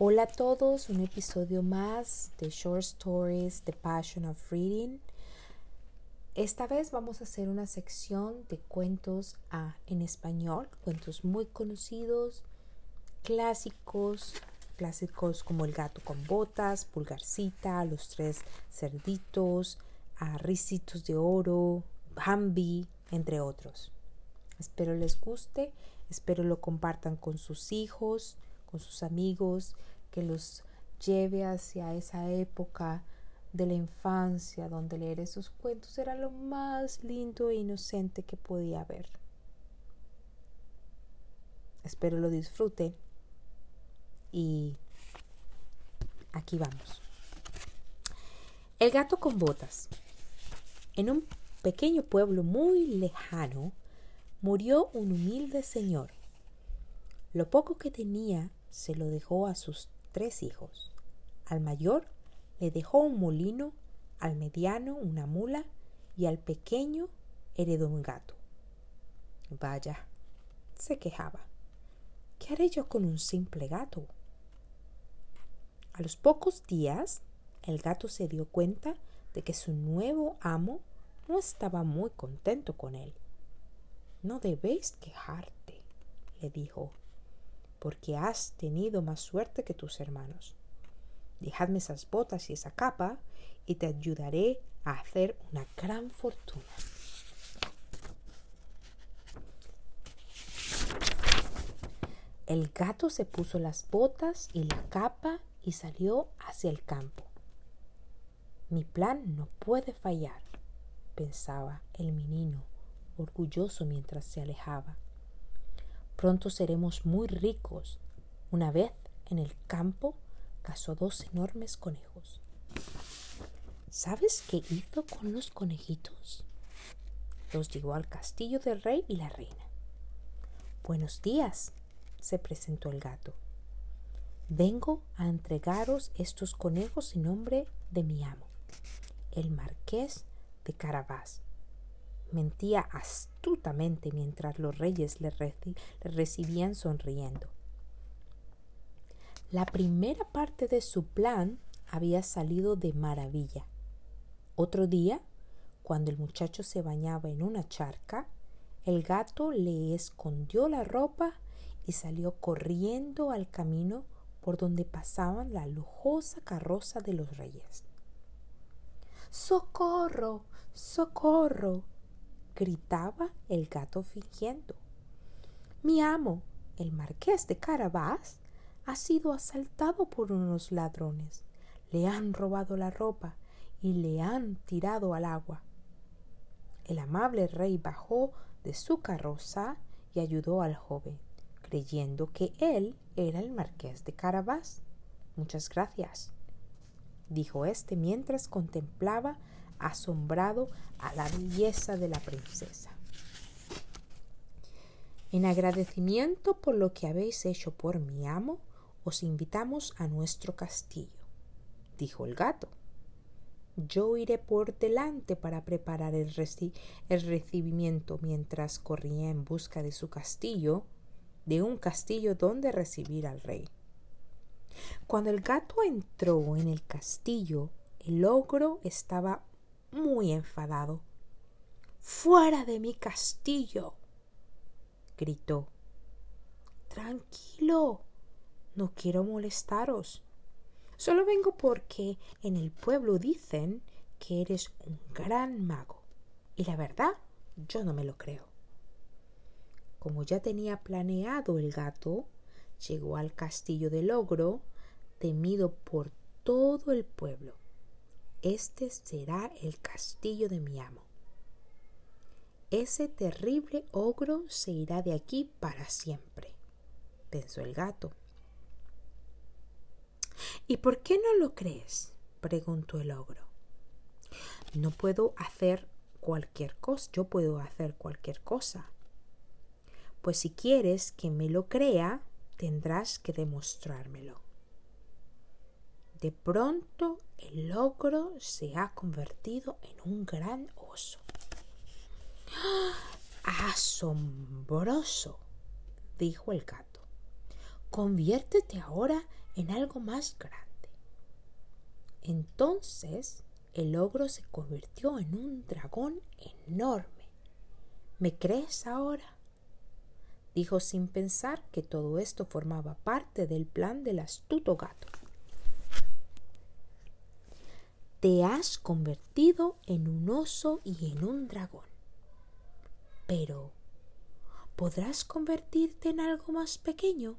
Hola a todos, un episodio más de Short Stories, The Passion of Reading. Esta vez vamos a hacer una sección de cuentos ah, en español, cuentos muy conocidos, clásicos, clásicos como El gato con botas, Pulgarcita, Los tres cerditos, ah, Ricitos de oro, Bambi, entre otros. Espero les guste, espero lo compartan con sus hijos, con sus amigos, que los lleve hacia esa época de la infancia donde leer esos cuentos era lo más lindo e inocente que podía haber. Espero lo disfruten y aquí vamos. El gato con botas. En un pequeño pueblo muy lejano murió un humilde señor. Lo poco que tenía se lo dejó a sus tres hijos. Al mayor le dejó un molino, al mediano una mula y al pequeño heredó un gato. Vaya, se quejaba. ¿Qué haré yo con un simple gato? A los pocos días, el gato se dio cuenta de que su nuevo amo no estaba muy contento con él. No debéis quejarte, le dijo porque has tenido más suerte que tus hermanos. Dejadme esas botas y esa capa y te ayudaré a hacer una gran fortuna. El gato se puso las botas y la capa y salió hacia el campo. Mi plan no puede fallar, pensaba el menino, orgulloso mientras se alejaba. Pronto seremos muy ricos. Una vez en el campo cazó dos enormes conejos. ¿Sabes qué hizo con los conejitos? Los llevó al castillo del rey y la reina. Buenos días, se presentó el gato. Vengo a entregaros estos conejos en nombre de mi amo, el marqués de Carabás mentía astutamente mientras los reyes le, recibían sonriendo. La primera parte de su plan había salido de maravilla. Otro día, cuando el muchacho se bañaba en una charca, el gato le escondió la ropa y salió corriendo al camino por donde pasaban la lujosa carroza de los reyes. ¡Socorro! ¡Socorro! Gritaba el gato fingiendo. Mi amo, el marqués de Carabás, ha sido asaltado por unos ladrones. Le han robado la ropa y le han tirado al agua. El amable rey bajó de su carroza y ayudó al joven, creyendo que él era el marqués de Carabás. Muchas gracias, dijo éste mientras contemplaba asombrado a la belleza de la princesa. En agradecimiento por lo que habéis hecho por mi amo, os invitamos a nuestro castillo, dijo el gato. Yo iré por delante para preparar el, el, recibimiento mientras corría en busca de su castillo, de un castillo donde recibir al rey. Cuando el gato entró en el castillo, el ogro estaba muy enfadado. Fuera de mi castillo. gritó. Tranquilo. No quiero molestaros. Solo vengo porque en el pueblo dicen que eres un gran mago. Y la verdad, yo no me lo creo. Como ya tenía planeado el gato, llegó al castillo del ogro, temido por todo el pueblo. Este será el castillo de mi amo. Ese terrible ogro se irá de aquí para siempre, pensó el gato. ¿Y por qué no lo crees? preguntó el ogro. No puedo hacer cualquier cosa, yo puedo hacer cualquier cosa. Pues si quieres que me lo crea, tendrás que demostrármelo. De pronto el ogro se ha convertido en un gran oso. ¡Ah! ¡Asombroso! dijo el gato. conviértete ahora en algo más grande. Entonces el ogro se convirtió en un dragón enorme. ¿Me crees ahora? Dijo sin pensar que todo esto formaba parte del plan del astuto gato. Te has convertido en un oso y en un dragón. Pero, ¿podrás convertirte en algo más pequeño?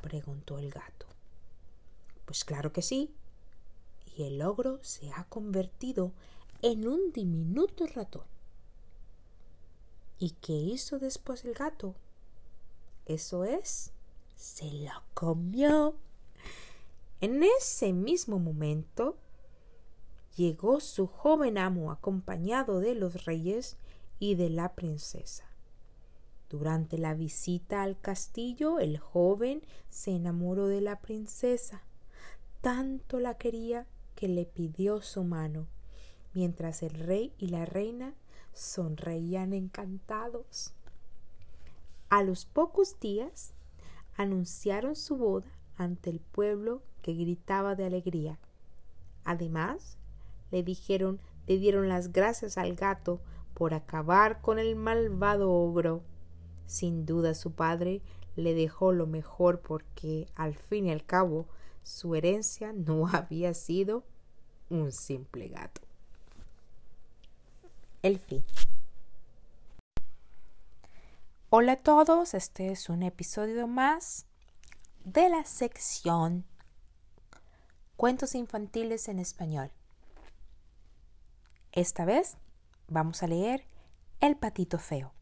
preguntó el gato. Pues claro que sí. Y el ogro se ha convertido en un diminuto ratón. ¿Y qué hizo después el gato? Eso es, se lo comió. En ese mismo momento llegó su joven amo acompañado de los reyes y de la princesa. Durante la visita al castillo, el joven se enamoró de la princesa. Tanto la quería que le pidió su mano, mientras el rey y la reina sonreían encantados. A los pocos días anunciaron su boda ante el pueblo que gritaba de alegría. Además, le dijeron, le dieron las gracias al gato por acabar con el malvado ogro. Sin duda su padre le dejó lo mejor porque, al fin y al cabo, su herencia no había sido un simple gato. El fin. Hola a todos, este es un episodio más de la sección Cuentos infantiles en español. Esta vez vamos a leer El patito feo.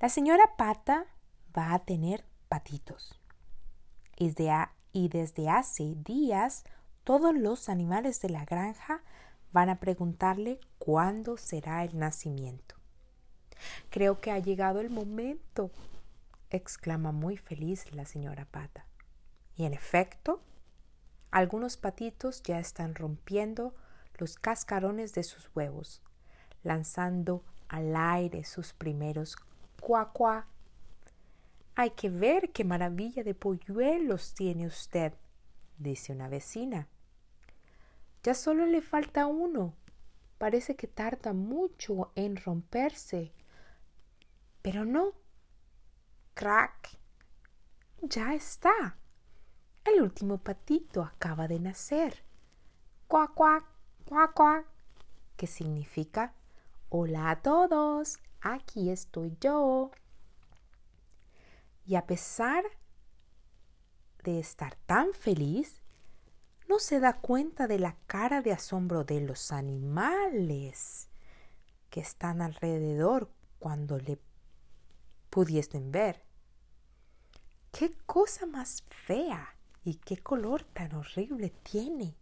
La señora Pata va a tener patitos. Y, desde hace días todos los animales de la granja van a preguntarle cuándo será el nacimiento. Creo que ha llegado el momento, exclama muy feliz la señora Pata. Y en efecto, algunos patitos ya están rompiendo los cascarones de sus huevos, lanzando al aire sus primeros cuá cuá. Hay que ver qué maravilla de polluelos tiene usted, dice una vecina. Ya solo le falta uno. Parece que tarda mucho en romperse. Pero no. Crack. Ya está. El último patito acaba de nacer. Cuac, cuac, ¿Qué significa? Hola a todos. Aquí estoy yo. Y a pesar de estar tan feliz, no se da cuenta de la cara de asombro de los animales que están alrededor cuando le pudiesen ver. ¡Qué cosa más fea! ¿Y qué color tan horrible tiene?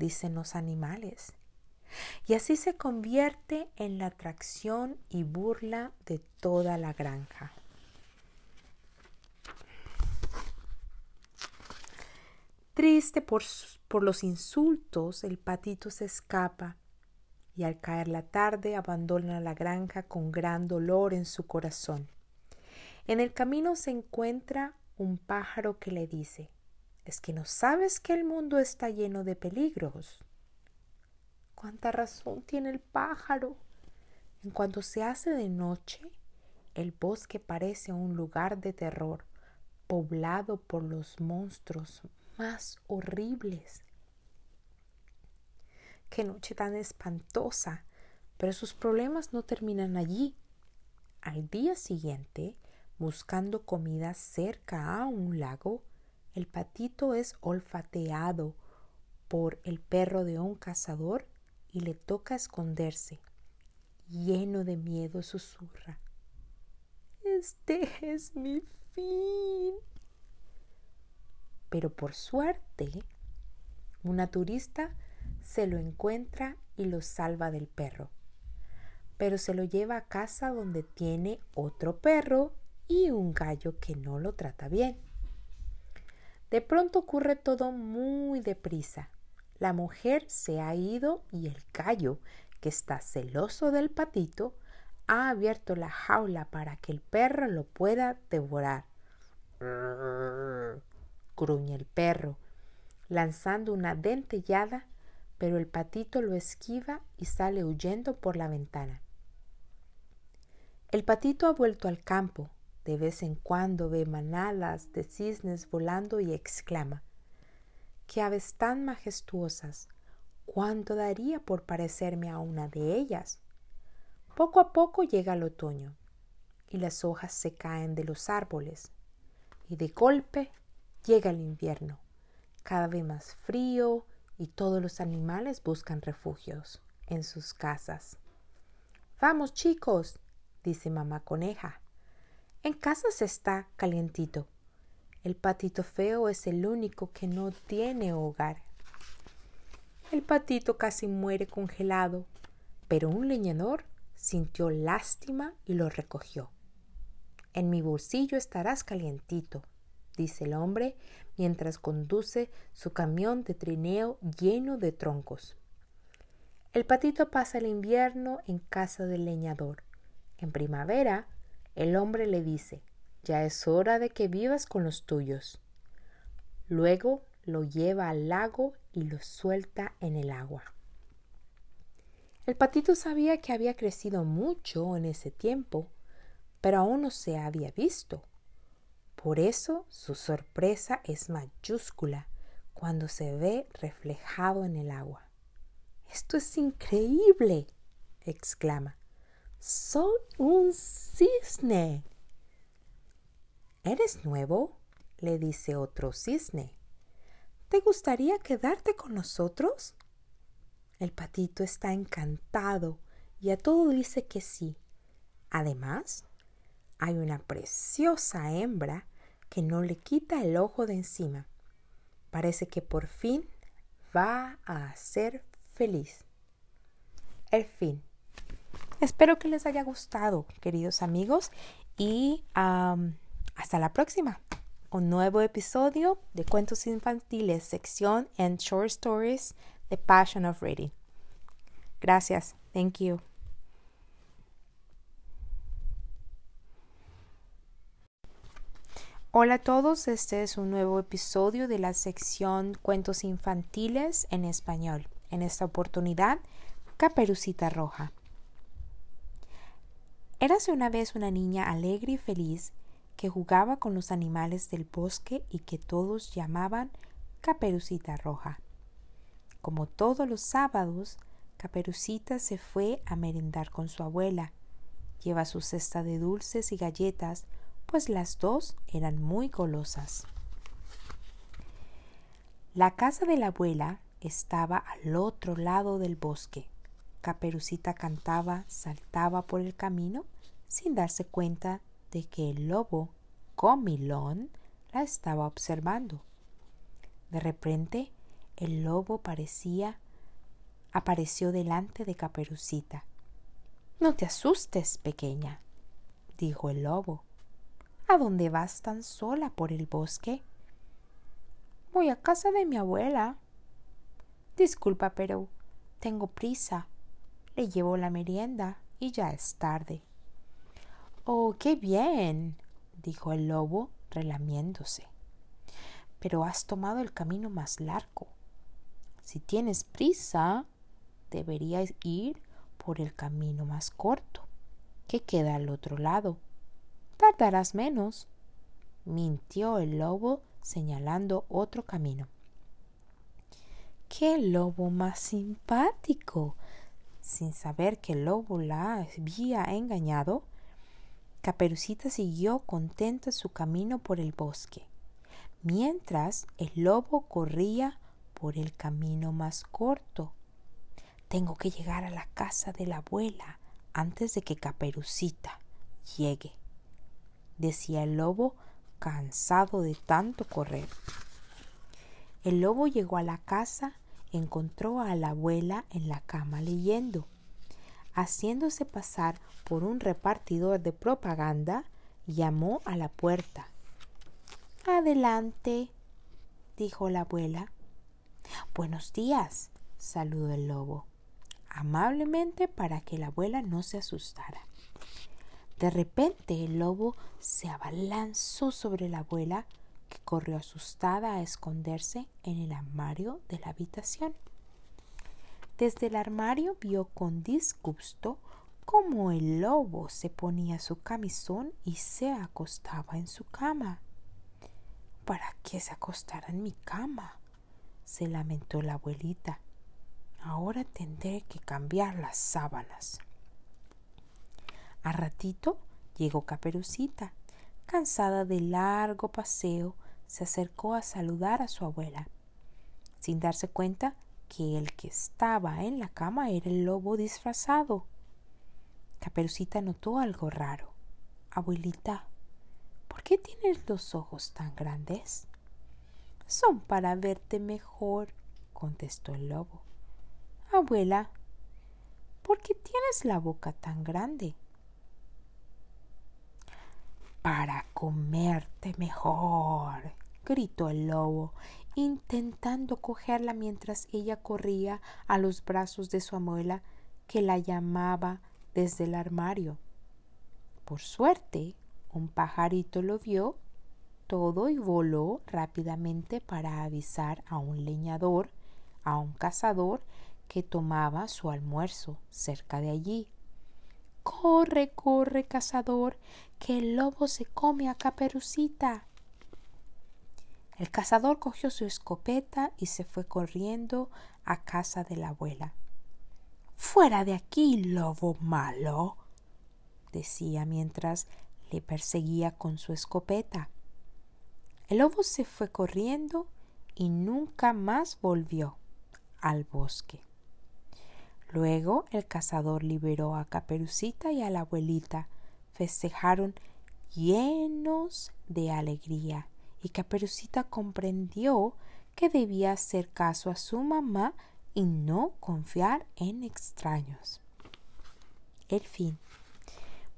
Dicen los animales. Y así se convierte en la atracción y burla de toda la granja. Triste por, por los insultos, el patito se escapa y al caer la tarde abandona la granja con gran dolor en su corazón. En el camino se encuentra un pájaro que le dice, ¿es que no sabes que el mundo está lleno de peligros? ¿Cuánta razón tiene el pájaro? En cuanto se hace de noche, el bosque parece un lugar de terror, poblado por los monstruos más horribles. Qué noche tan espantosa. Pero sus problemas no terminan allí. Al día siguiente, buscando comida cerca a un lago, el patito es olfateado por el perro de un cazador y le toca esconderse. Lleno de miedo susurra. Este es mi fin pero por suerte una turista se lo encuentra y lo salva del perro. Pero se lo lleva a casa donde tiene otro perro y un gallo que no lo trata bien. De pronto ocurre todo muy deprisa. La mujer se ha ido y el gallo, que está celoso del patito, ha abierto la jaula para que el perro lo pueda devorar. gruñe el perro, lanzando una dentellada, pero el patito lo esquiva y sale huyendo por la ventana. El patito ha vuelto al campo. De vez en cuando ve manadas de cisnes volando y exclama, ¡Qué aves tan majestuosas! ¿Cuánto daría por parecerme a una de ellas? Poco a poco llega el otoño y las hojas se caen de los árboles y de golpe llega el invierno, cada vez más frío y todos los animales buscan refugios en sus casas. Vamos chicos, dice mamá coneja. En casa se está calientito. El patito feo es el único que no tiene hogar. El patito casi muere congelado, pero un leñador sintió lástima y lo recogió. En mi bolsillo estarás calientito, dice el hombre mientras conduce su camión de trineo lleno de troncos. El patito pasa el invierno en casa del leñador. En primavera, el hombre le dice, ya es hora de que vivas con los tuyos. Luego lo lleva al lago y lo suelta en el agua. El patito sabía que había crecido mucho en ese tiempo, pero aún no se había visto. Por eso su sorpresa es mayúscula cuando se ve reflejado en el agua. Esto es increíble, exclama. Soy un cisne. ¿Eres nuevo? le dice otro cisne. ¿Te gustaría quedarte con nosotros? El patito está encantado y a todo dice que sí. Además, hay una preciosa hembra que no le quita el ojo de encima. Parece que por fin va a ser feliz. El fin. Espero que les haya gustado, queridos amigos, y hasta la próxima un nuevo episodio de Cuentos Infantiles, sección and Short Stories, The Passion of Reading. Gracias. Thank you. Hola a todos, este es un nuevo episodio de la sección Cuentos Infantiles en español. En esta oportunidad, Caperucita Roja. Érase una vez una niña alegre y feliz que jugaba con los animales del bosque y que todos llamaban Caperucita Roja. Como todos los sábados, Caperucita se fue a merendar con su abuela. Lleva su cesta de dulces y galletas, pues las dos eran muy golosas. La casa de la abuela estaba al otro lado del bosque. Caperucita cantaba, saltaba por el camino sin darse cuenta de que el lobo comilón la estaba observando. De repente, el lobo parecía apareció delante de Caperucita. No te asustes, pequeña, dijo el lobo. ¿A dónde vas tan sola por el bosque? Voy a casa de mi abuela. Disculpa, pero tengo prisa. Le llevo la merienda y ya es tarde. Oh, qué bien, dijo el lobo, relamiéndose. Pero has tomado el camino más largo. Si tienes prisa, deberías ir por el camino más corto, que queda al otro lado. Tardarás menos. Mintió el lobo señalando otro camino. ¡Qué lobo más simpático! Sin saber que el lobo la había engañado, Caperucita siguió contenta su camino por el bosque, mientras el lobo corría por el camino más corto. Tengo que llegar a la casa de la abuela antes de que Caperucita llegue, decía el lobo cansado de tanto correr. El lobo llegó a la casa, encontró a la abuela en la cama leyendo haciéndose pasar por un repartidor de propaganda, llamó a la puerta. Adelante, dijo la abuela. Buenos días, saludó el lobo, amablemente para que la abuela no se asustara. De repente el lobo se abalanzó sobre la abuela, corrió asustada a esconderse en el armario de la habitación. Desde el armario vio con disgusto cómo el lobo se ponía su camisón y se acostaba en su cama. ¿Para qué se acostara en mi cama? se lamentó la abuelita. Ahora tendré que cambiar las sábanas. A ratito llegó Caperucita. Cansada del largo paseo, se acercó a saludar a su abuela, sin darse cuenta que el que estaba en la cama era el lobo disfrazado. Caperucita notó algo raro. Abuelita, ¿por qué tienes los ojos tan grandes? Son para verte mejor, contestó el lobo. Abuela, ¿por qué tienes la boca tan grande? Para comerte mejor, gritó el lobo, intentando cogerla mientras ella corría a los brazos de su abuela, que la llamaba desde el armario. Por suerte, un pajarito lo vio todo y voló rápidamente para avisar a un leñador, a un cazador que tomaba su almuerzo cerca de allí. Corre, corre, cazador, que el lobo se come a Caperucita. El cazador cogió su escopeta y se fue corriendo a casa de la abuela. Fuera de aquí, lobo malo, decía mientras le perseguía con su escopeta. El lobo se fue corriendo y nunca más volvió al bosque. Luego el cazador liberó a Caperucita y a la abuelita. Festejaron llenos de alegría y Caperucita comprendió que debía hacer caso a su mamá y no confiar en extraños. El fin.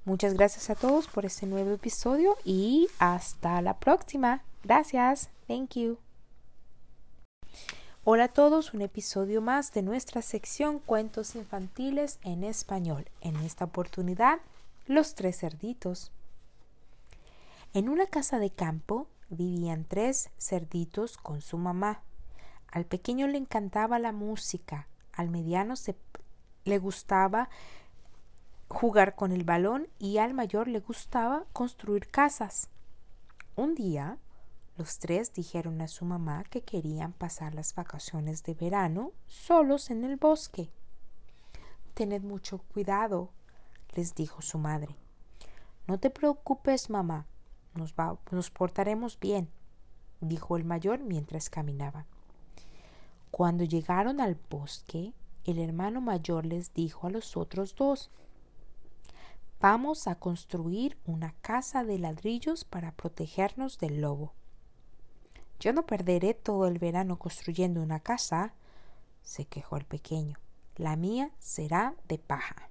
Muchas gracias a todos por este nuevo episodio y hasta la próxima. Gracias. Thank you. Hola a todos, un episodio más de nuestra sección Cuentos infantiles en español. En esta oportunidad, Los tres cerditos. En una casa de campo vivían tres cerditos con su mamá. Al pequeño le encantaba la música, al mediano se, le gustaba jugar con el balón y al mayor le gustaba construir casas. Un día, los tres dijeron a su mamá que querían pasar las vacaciones de verano solos en el bosque. Tened mucho cuidado, les dijo su madre. No te preocupes, mamá, nos, nos portaremos bien, dijo el mayor mientras caminaban. Cuando llegaron al bosque, el hermano mayor les dijo a los otros dos Vamos a construir una casa de ladrillos para protegernos del lobo. Yo no perderé todo el verano construyendo una casa, se quejó el pequeño. La mía será de paja.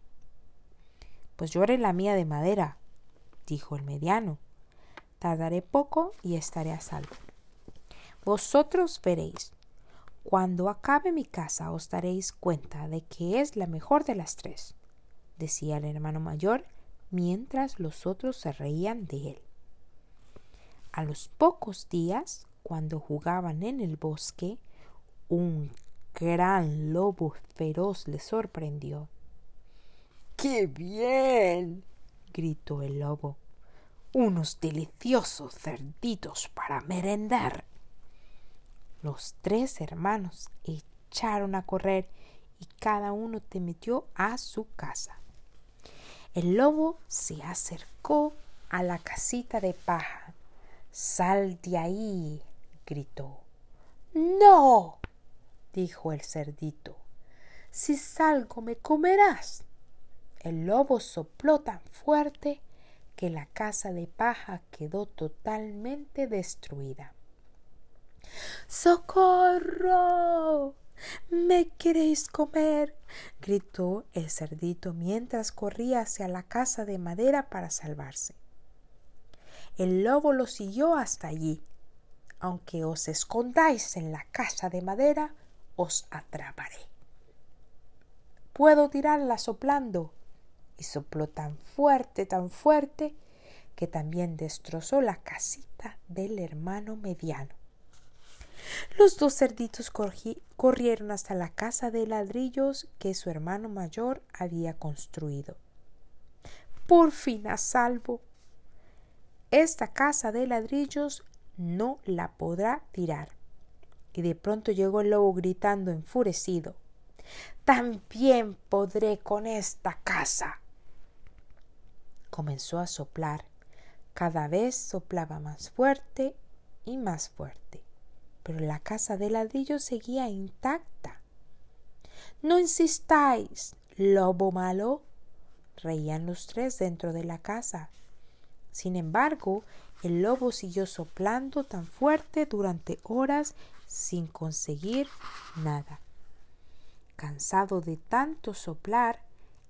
Pues yo haré la mía de madera, dijo el mediano. Tardaré poco y estaré a salvo. Vosotros veréis. Cuando acabe mi casa os daréis cuenta de que es la mejor de las tres, decía el hermano mayor mientras los otros se reían de él. A los pocos días cuando jugaban en el bosque, un gran lobo feroz les sorprendió. ¡Qué bien! gritó el lobo. Unos deliciosos cerditos para merendar. Los tres hermanos echaron a correr y cada uno te metió a su casa. El lobo se acercó a la casita de paja. Sal de ahí, gritó. No, dijo el cerdito. Si salgo me comerás. El lobo sopló tan fuerte que la casa de paja quedó totalmente destruida. ¡Socorro! ¿Me queréis comer? gritó el cerdito mientras corría hacia la casa de madera para salvarse. El lobo lo siguió hasta allí aunque os escondáis en la casa de madera, os atraparé. Puedo tirarla soplando, y sopló tan fuerte, tan fuerte, que también destrozó la casita del hermano mediano. Los dos cerditos corrieron hasta la casa de ladrillos que su hermano mayor había construido. Por fin a salvo. Esta casa de ladrillos no la podrá tirar. Y de pronto llegó el lobo gritando enfurecido. También podré con esta casa. Comenzó a soplar. Cada vez soplaba más fuerte y más fuerte pero la casa de ladrillo seguía intacta. No insistáis, lobo malo, reían los tres dentro de la casa. Sin embargo, el lobo siguió soplando tan fuerte durante horas sin conseguir nada. Cansado de tanto soplar,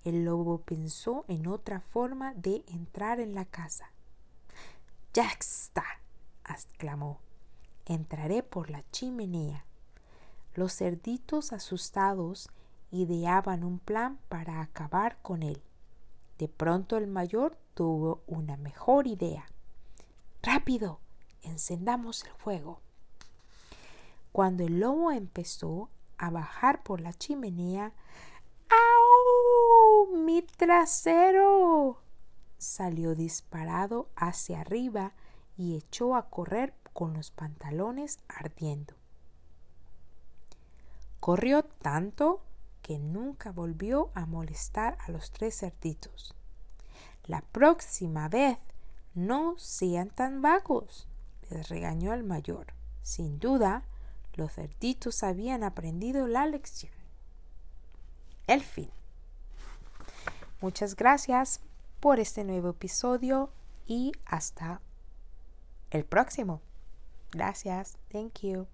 el lobo pensó en otra forma de entrar en la casa. Ya está, exclamó entraré por la chimenea. Los cerditos asustados ideaban un plan para acabar con él. De pronto el mayor tuvo una mejor idea. Rápido, encendamos el fuego. Cuando el lobo empezó a bajar por la chimenea, ¡Au! ¡Mi trasero! salió disparado hacia arriba y echó a correr con los pantalones ardiendo. Corrió tanto que nunca volvió a molestar a los tres cerditos. La próxima vez no sean tan vagos, les regañó el mayor. Sin duda, los cerditos habían aprendido la lección. El fin. Muchas gracias por este nuevo episodio y hasta el próximo. Gracias. Thank you.